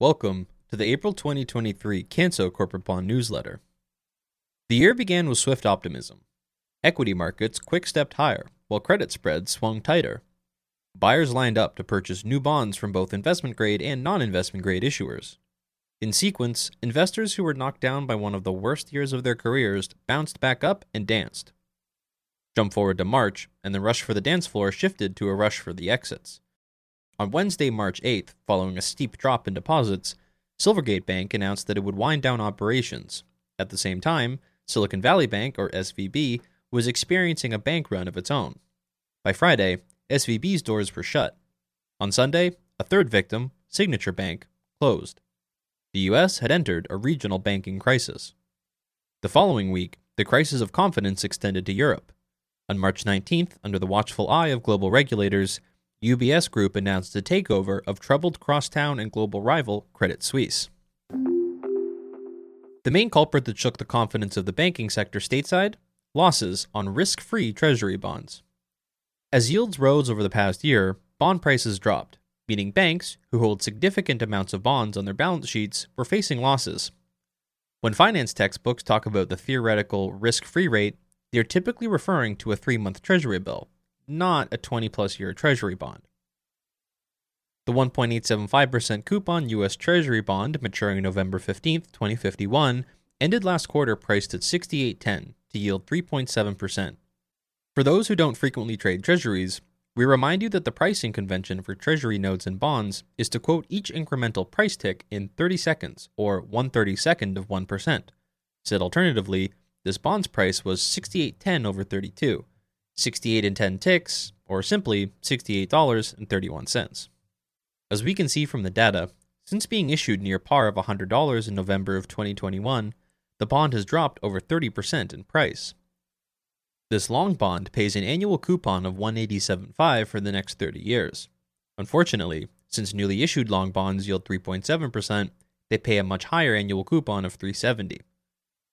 Welcome to the April 2023 Canso Corporate Bond Newsletter. The year began with swift optimism. Equity markets quick stepped higher, while credit spreads swung tighter. Buyers lined up to purchase new bonds from both investment grade and non investment grade issuers. In sequence, investors who were knocked down by one of the worst years of their careers bounced back up and danced. Jump forward to March, and the rush for the dance floor shifted to a rush for the exits. On Wednesday, March 8th, following a steep drop in deposits, Silvergate Bank announced that it would wind down operations. At the same time, Silicon Valley Bank, or SVB, was experiencing a bank run of its own. By Friday, SVB's doors were shut. On Sunday, a third victim, Signature Bank, closed. The US had entered a regional banking crisis. The following week, the crisis of confidence extended to Europe. On March 19th, under the watchful eye of global regulators, UBS Group announced a takeover of troubled crosstown and global rival Credit Suisse. The main culprit that shook the confidence of the banking sector stateside losses on risk free treasury bonds. As yields rose over the past year, bond prices dropped, meaning banks, who hold significant amounts of bonds on their balance sheets, were facing losses. When finance textbooks talk about the theoretical risk free rate, they are typically referring to a three month treasury bill, not a 20 plus year Treasury bond. The 1.875% coupon U.S. Treasury bond maturing November 15, 2051, ended last quarter priced at 68.10 to yield 3.7%. For those who don't frequently trade treasuries, we remind you that the pricing convention for treasury notes and bonds is to quote each incremental price tick in 30 seconds or 132nd of 1%. Said alternatively, this bond's price was 68.10 over 32, 68 and 10 ticks, or simply $68.31. As we can see from the data, since being issued near par of $100 in November of 2021, the bond has dropped over 30% in price. This long bond pays an annual coupon of 187.5 for the next 30 years. Unfortunately, since newly issued long bonds yield 3.7%, they pay a much higher annual coupon of 370.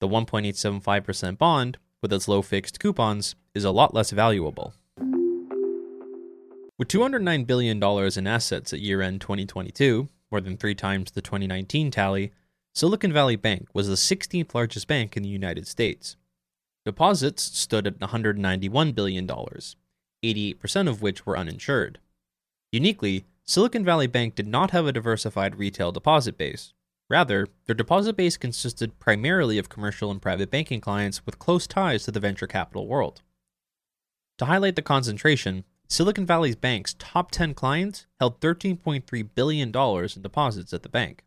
The 1.875% bond with its low fixed coupons is a lot less valuable. With $209 billion in assets at year end 2022, more than three times the 2019 tally, Silicon Valley Bank was the 16th largest bank in the United States. Deposits stood at $191 billion, 88% of which were uninsured. Uniquely, Silicon Valley Bank did not have a diversified retail deposit base, Rather, their deposit base consisted primarily of commercial and private banking clients with close ties to the venture capital world. To highlight the concentration, Silicon Valley's bank's top 10 clients held $13.3 billion in deposits at the bank.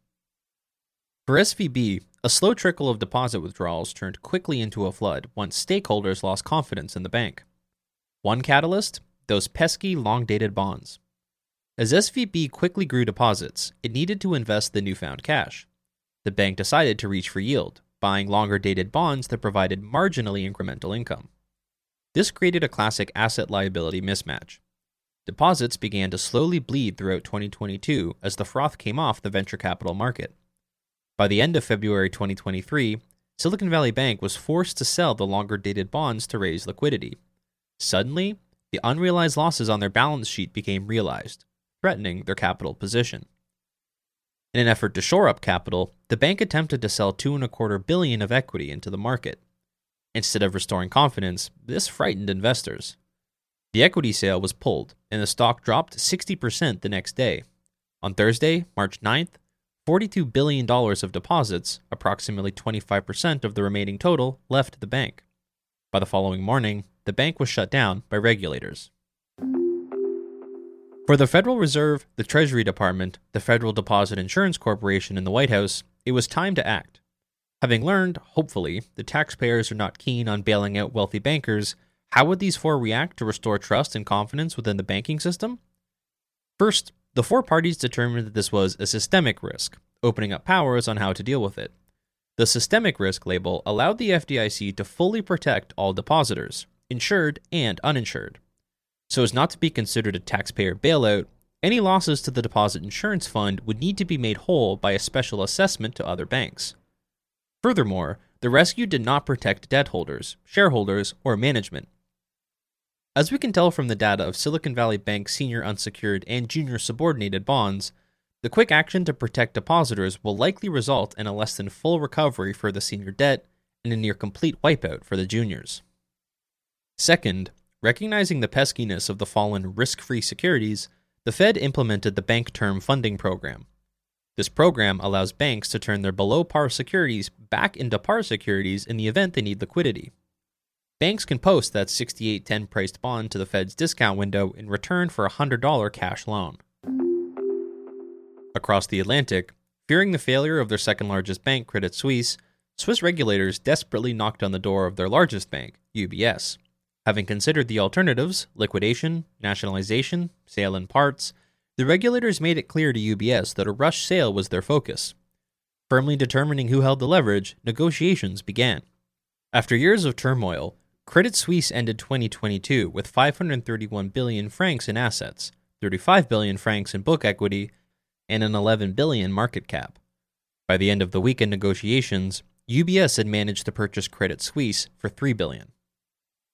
For SVB, a slow trickle of deposit withdrawals turned quickly into a flood once stakeholders lost confidence in the bank. One catalyst? Those pesky, long dated bonds. As SVB quickly grew deposits, it needed to invest the newfound cash the bank decided to reach for yield, buying longer dated bonds that provided marginally incremental income. This created a classic asset liability mismatch. Deposits began to slowly bleed throughout 2022 as the froth came off the venture capital market. By the end of February 2023, Silicon Valley Bank was forced to sell the longer dated bonds to raise liquidity. Suddenly, the unrealized losses on their balance sheet became realized, threatening their capital position. In an effort to shore up capital, the bank attempted to sell two and a quarter billion of equity into the market. Instead of restoring confidence, this frightened investors. The equity sale was pulled, and the stock dropped 60% the next day. On Thursday, March 9th, $42 billion of deposits, approximately 25% of the remaining total, left the bank. By the following morning, the bank was shut down by regulators. For the Federal Reserve, the Treasury Department, the Federal Deposit Insurance Corporation, and the White House, it was time to act. Having learned, hopefully, the taxpayers are not keen on bailing out wealthy bankers, how would these four react to restore trust and confidence within the banking system? First, the four parties determined that this was a systemic risk, opening up powers on how to deal with it. The systemic risk label allowed the FDIC to fully protect all depositors, insured and uninsured. So as not to be considered a taxpayer bailout, any losses to the deposit insurance fund would need to be made whole by a special assessment to other banks. Furthermore, the rescue did not protect debt holders, shareholders, or management. As we can tell from the data of Silicon Valley Bank's senior unsecured and junior subordinated bonds, The quick action to protect depositors will likely result in a less than full recovery for the senior debt and a near complete wipeout for the juniors. Second, recognizing the peskiness of the fallen risk free securities, the Fed implemented the Bank Term Funding Program. This program allows banks to turn their below par securities back into par securities in the event they need liquidity. Banks can post that 6810 priced bond to the Fed's discount window in return for a $100 cash loan. Across the Atlantic, fearing the failure of their second largest bank, Credit Suisse, Swiss regulators desperately knocked on the door of their largest bank, UBS. Having considered the alternatives liquidation, nationalization, sale in parts the regulators made it clear to UBS that a rush sale was their focus. Firmly determining who held the leverage, negotiations began. After years of turmoil, Credit Suisse ended 2022 with 531 billion francs in assets, 35 billion francs in book equity, and an 11 billion market cap. By the end of the weekend negotiations, UBS had managed to purchase Credit Suisse for 3 billion.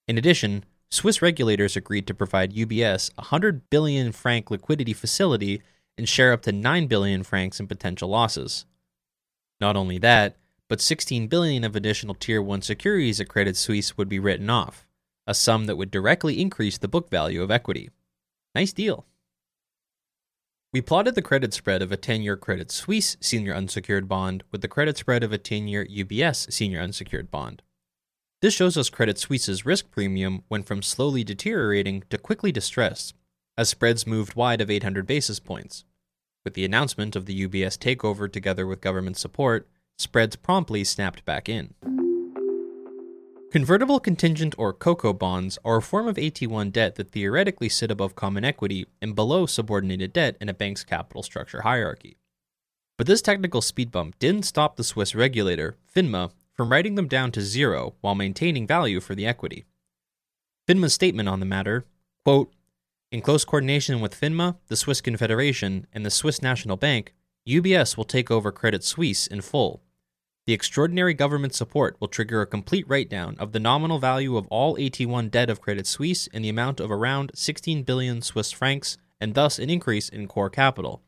In addition, Swiss regulators agreed to provide UBS a 100 billion franc liquidity facility and share up to 9 billion francs in potential losses. Not only that, but 16 billion of additional tier 1 securities at Credit Suisse would be written off, a sum that would directly increase the book value of equity. Nice deal. We plotted the credit spread of a 10 year Credit Suisse senior unsecured bond with the credit spread of a 10 year UBS senior unsecured bond. This shows us Credit Suisse's risk premium went from slowly deteriorating to quickly distressed, as spreads moved wide of 800 basis points. With the announcement of the UBS takeover together with government support, spreads promptly snapped back in. Convertible contingent or COCO bonds are a form of AT1 debt that theoretically sit above common equity and below subordinated debt in a bank's capital structure hierarchy. But this technical speed bump didn't stop the Swiss regulator, FINMA, from writing them down to zero while maintaining value for the equity. FINMA's statement on the matter quote, In close coordination with FINMA, the Swiss Confederation, and the Swiss National Bank, UBS will take over Credit Suisse in full the extraordinary government support will trigger a complete write down of the nominal value of all AT1 debt of Credit Suisse in the amount of around 16 billion Swiss francs and thus an increase in core capital.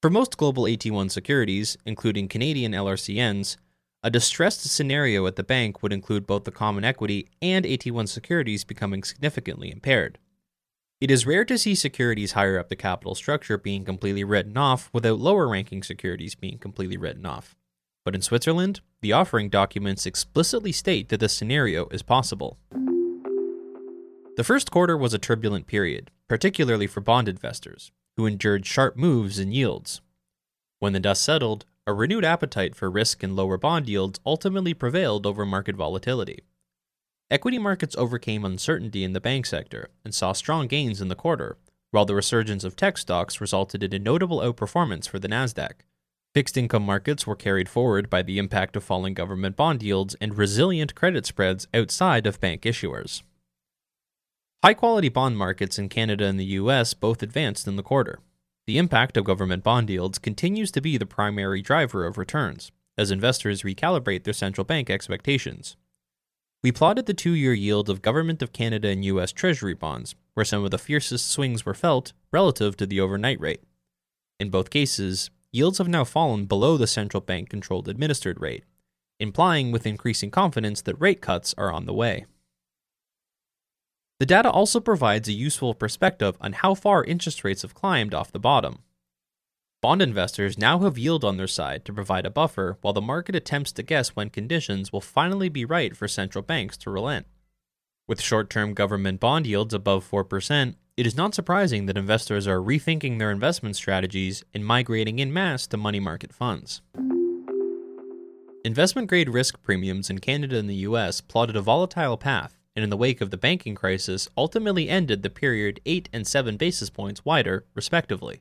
For most global AT1 securities, including Canadian LRCNs, a distressed scenario at the bank would include both the common equity and AT1 securities becoming significantly impaired. It is rare to see securities higher up the capital structure being completely written off without lower ranking securities being completely written off. But in Switzerland, the offering documents explicitly state that this scenario is possible. The first quarter was a turbulent period, particularly for bond investors, who endured sharp moves in yields. When the dust settled, a renewed appetite for risk and lower bond yields ultimately prevailed over market volatility. Equity markets overcame uncertainty in the bank sector and saw strong gains in the quarter, while the resurgence of tech stocks resulted in a notable outperformance for the Nasdaq. Fixed income markets were carried forward by the impact of falling government bond yields and resilient credit spreads outside of bank issuers. High quality bond markets in Canada and the US both advanced in the quarter. The impact of government bond yields continues to be the primary driver of returns, as investors recalibrate their central bank expectations. We plotted the two year yield of Government of Canada and US Treasury bonds, where some of the fiercest swings were felt relative to the overnight rate. In both cases, yields have now fallen below the central bank controlled administered rate, implying with increasing confidence that rate cuts are on the way. The data also provides a useful perspective on how far interest rates have climbed off the bottom. Bond investors now have yield on their side to provide a buffer while the market attempts to guess when conditions will finally be right for central banks to relent. With short term government bond yields above 4%, it is not surprising that investors are rethinking their investment strategies and migrating in mass to money market funds. Investment grade risk premiums in Canada and the US plotted a volatile path, and in the wake of the banking crisis, ultimately ended the period 8 and 7 basis points wider, respectively.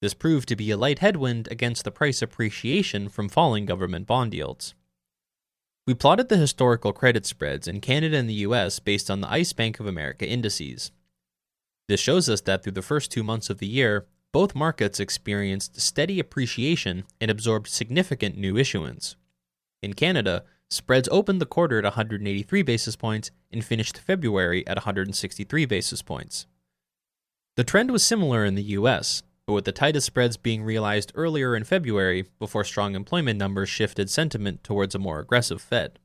This proved to be a light headwind against the price appreciation from falling government bond yields. We plotted the historical credit spreads in Canada and the US based on the ICE Bank of America indices. This shows us that through the first two months of the year, both markets experienced steady appreciation and absorbed significant new issuance. In Canada, spreads opened the quarter at 183 basis points and finished February at 163 basis points. The trend was similar in the US, but with the tightest spreads being realized earlier in February before strong employment numbers shifted sentiment towards a more aggressive Fed.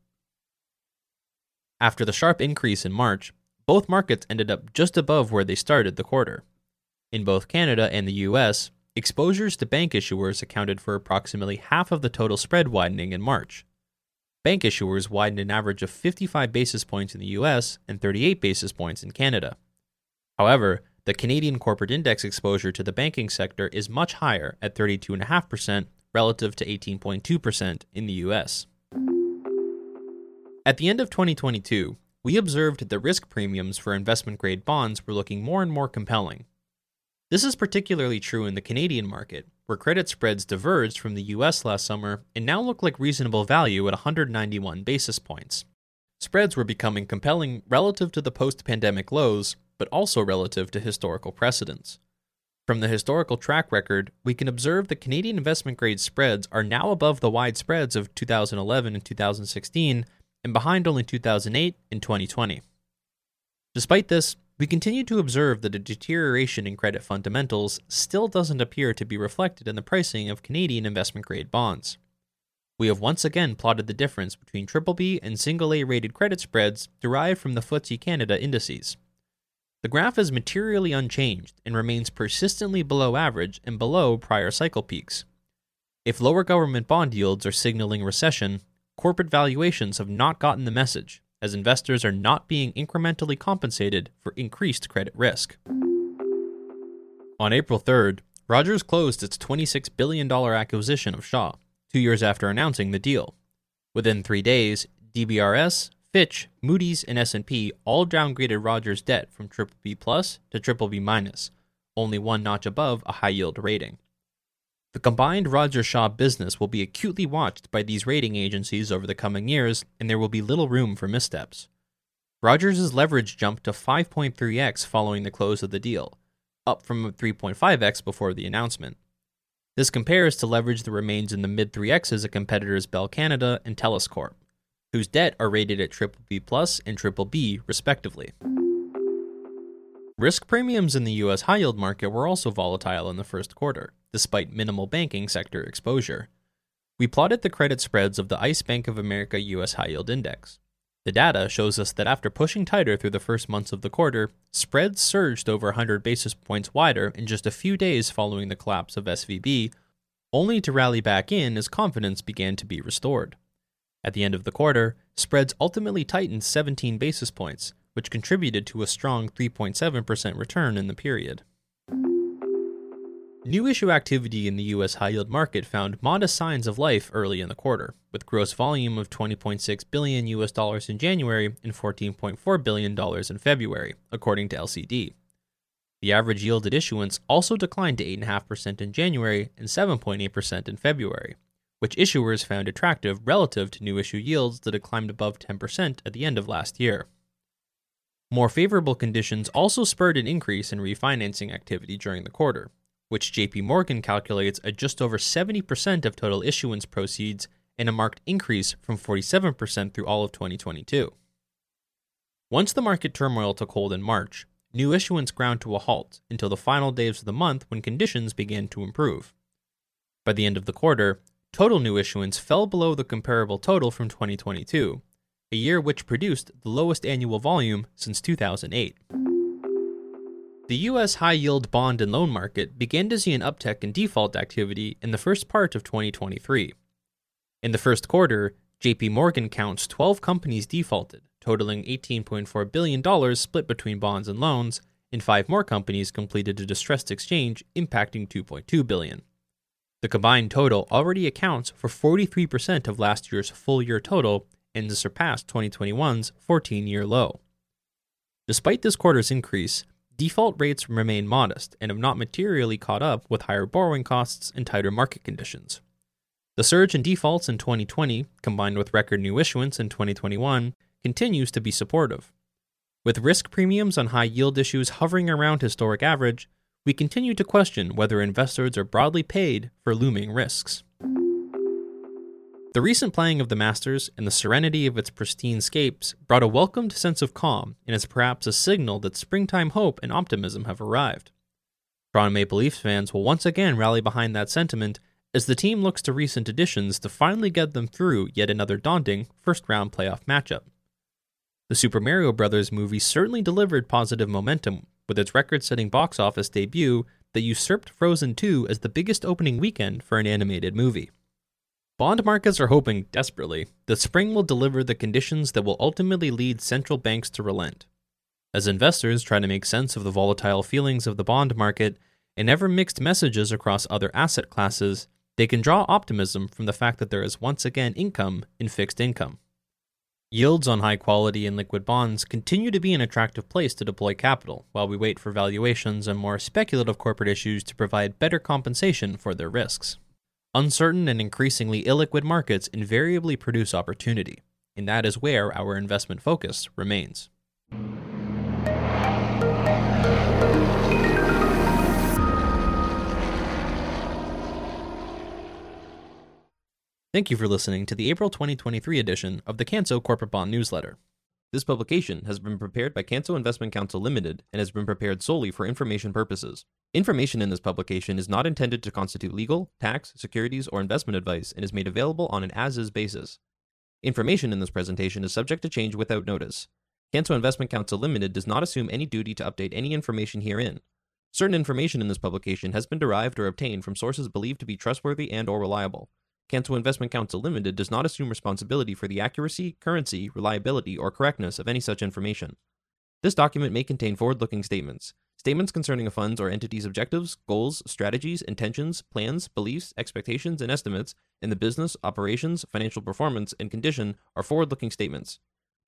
After the sharp increase in March, both markets ended up just above where they started the quarter. In both Canada and the US, exposures to bank issuers accounted for approximately half of the total spread widening in March. Bank issuers widened an average of 55 basis points in the US and 38 basis points in Canada. However, the Canadian corporate index exposure to the banking sector is much higher at 32.5% relative to 18.2% in the US. At the end of 2022, we observed that risk premiums for investment grade bonds were looking more and more compelling. This is particularly true in the Canadian market, where credit spreads diverged from the US last summer and now look like reasonable value at 191 basis points. Spreads were becoming compelling relative to the post pandemic lows, but also relative to historical precedents. From the historical track record, we can observe that Canadian investment grade spreads are now above the wide spreads of 2011 and 2016 and behind only 2008 and 2020. Despite this, we continue to observe that a deterioration in credit fundamentals still doesn't appear to be reflected in the pricing of Canadian investment grade bonds. We have once again plotted the difference between BBB and single A rated credit spreads derived from the FTSE Canada indices. The graph is materially unchanged and remains persistently below average and below prior cycle peaks. If lower government bond yields are signaling recession, corporate valuations have not gotten the message, as investors are not being incrementally compensated for increased credit risk. On April 3rd, Rogers closed its $26 billion acquisition of Shaw, two years after announcing the deal. Within three days, DBRS, Fitch, Moody's, and S&P all downgraded Rogers' debt from BBB plus to BBB minus, only one notch above a high-yield rating. The combined Rogers Shaw business will be acutely watched by these rating agencies over the coming years, and there will be little room for missteps. Rogers' leverage jumped to 5.3x following the close of the deal, up from 3.5x before the announcement. This compares to leverage that remains in the mid 3x's at competitors Bell Canada and Telus Corp, whose debt are rated at BBB plus and BBB respectively. Risk premiums in the US high yield market were also volatile in the first quarter, despite minimal banking sector exposure. We plotted the credit spreads of the ICE Bank of America US High Yield Index. The data shows us that after pushing tighter through the first months of the quarter, spreads surged over 100 basis points wider in just a few days following the collapse of SVB, only to rally back in as confidence began to be restored. At the end of the quarter, spreads ultimately tightened 17 basis points, which contributed to a strong 3.7% return in the period. New issue activity in the US high yield market found modest signs of life early in the quarter, with gross volume of 20.6 billion US dollars in January and 14.4 billion dollars in February, according to LCD. The average yield at issuance also declined to 8.5% in January and 7.8% in February, which issuers found attractive relative to new issue yields that had climbed above 10% at the end of last year. More favorable conditions also spurred an increase in refinancing activity during the quarter, which JP Morgan calculates at just over 70% of total issuance proceeds and a marked increase from 47% through all of 2022. Once the market turmoil took hold in March, new issuance ground to a halt until the final days of the month when conditions began to improve. By the end of the quarter, total new issuance fell below the comparable total from 2022, a year which produced the lowest annual volume since 2008. The U.S. high yield bond and loan market began to see an uptick in default activity in the first part of 2023. In the first quarter, JP Morgan counts 12 companies defaulted, totaling $18.4 billion split between bonds and loans, and five more companies completed a distressed exchange impacting 2.2 billion. The combined total already accounts for 43% of last year's full year total and surpassed 2021's 14 year low. Despite this quarter's increase, default rates remain modest and have not materially caught up with higher borrowing costs and tighter market conditions. The surge in defaults in 2020, combined with record new issuance in 2021, continues to be supportive. With risk premiums on high yield issues hovering around historic average, we continue to question whether investors are broadly paid for looming risks. The recent playing of the Masters and the serenity of its pristine scapes brought a welcomed sense of calm and is perhaps a signal that springtime hope and optimism have arrived. Toronto Maple Leafs fans will once again rally behind that sentiment as the team looks to recent additions to finally get them through yet another daunting first round playoff matchup. The Super Mario Bros. movie certainly delivered positive momentum with its record setting box office debut that usurped Frozen 2 as the biggest opening weekend for an animated movie. Bond markets are hoping desperately that spring will deliver the conditions that will ultimately lead central banks to relent. As investors try to make sense of the volatile feelings of the bond market and ever mixed messages across other asset classes, they can draw optimism from the fact that there is once again income in fixed income. Yields on high quality and liquid bonds continue to be an attractive place to deploy capital while we wait for valuations and more speculative corporate issues to provide better compensation for their risks. Uncertain and increasingly illiquid markets invariably produce opportunity, and that is where our investment focus remains. Thank you for listening to the April 2023 edition of the Canso Corporate Bond Newsletter. This publication has been prepared by Canso Investment Counsel Limited and has been prepared solely for information purposes. Information in this publication is not intended to constitute legal, tax, securities, or investment advice and is made available on an as is basis. Information in this presentation is subject to change without notice. Canso Investment Counsel Limited does not assume any duty to update any information herein. Certain information in this publication has been derived or obtained from sources believed to be trustworthy and or reliable. Canso Investment Counsel Limited does not assume responsibility for the accuracy, currency, reliability, or correctness of any such information. This document may contain forward looking statements. Statements concerning a fund's or entity's objectives, goals, strategies, intentions, plans, beliefs, expectations, and estimates in the business, operations, financial performance, and condition are forward looking statements.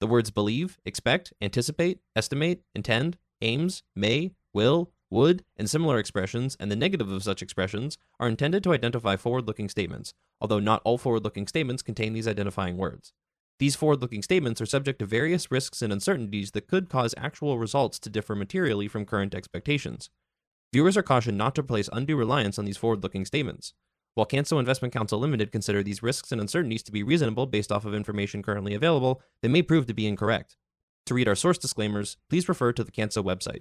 The words believe, expect, anticipate, estimate, intend, aims, may, will, would, and similar expressions, and the negative of such expressions, are intended to identify forward looking statements, although not all forward looking statements contain these identifying words. These forward looking statements are subject to various risks and uncertainties that could cause actual results to differ materially from current expectations. Viewers are cautioned not to place undue reliance on these forward looking statements. While Canso Investment Counsel Limited consider these risks and uncertainties to be reasonable based off of information currently available, they may prove to be incorrect. To read our source disclaimers, please refer to the Canso website.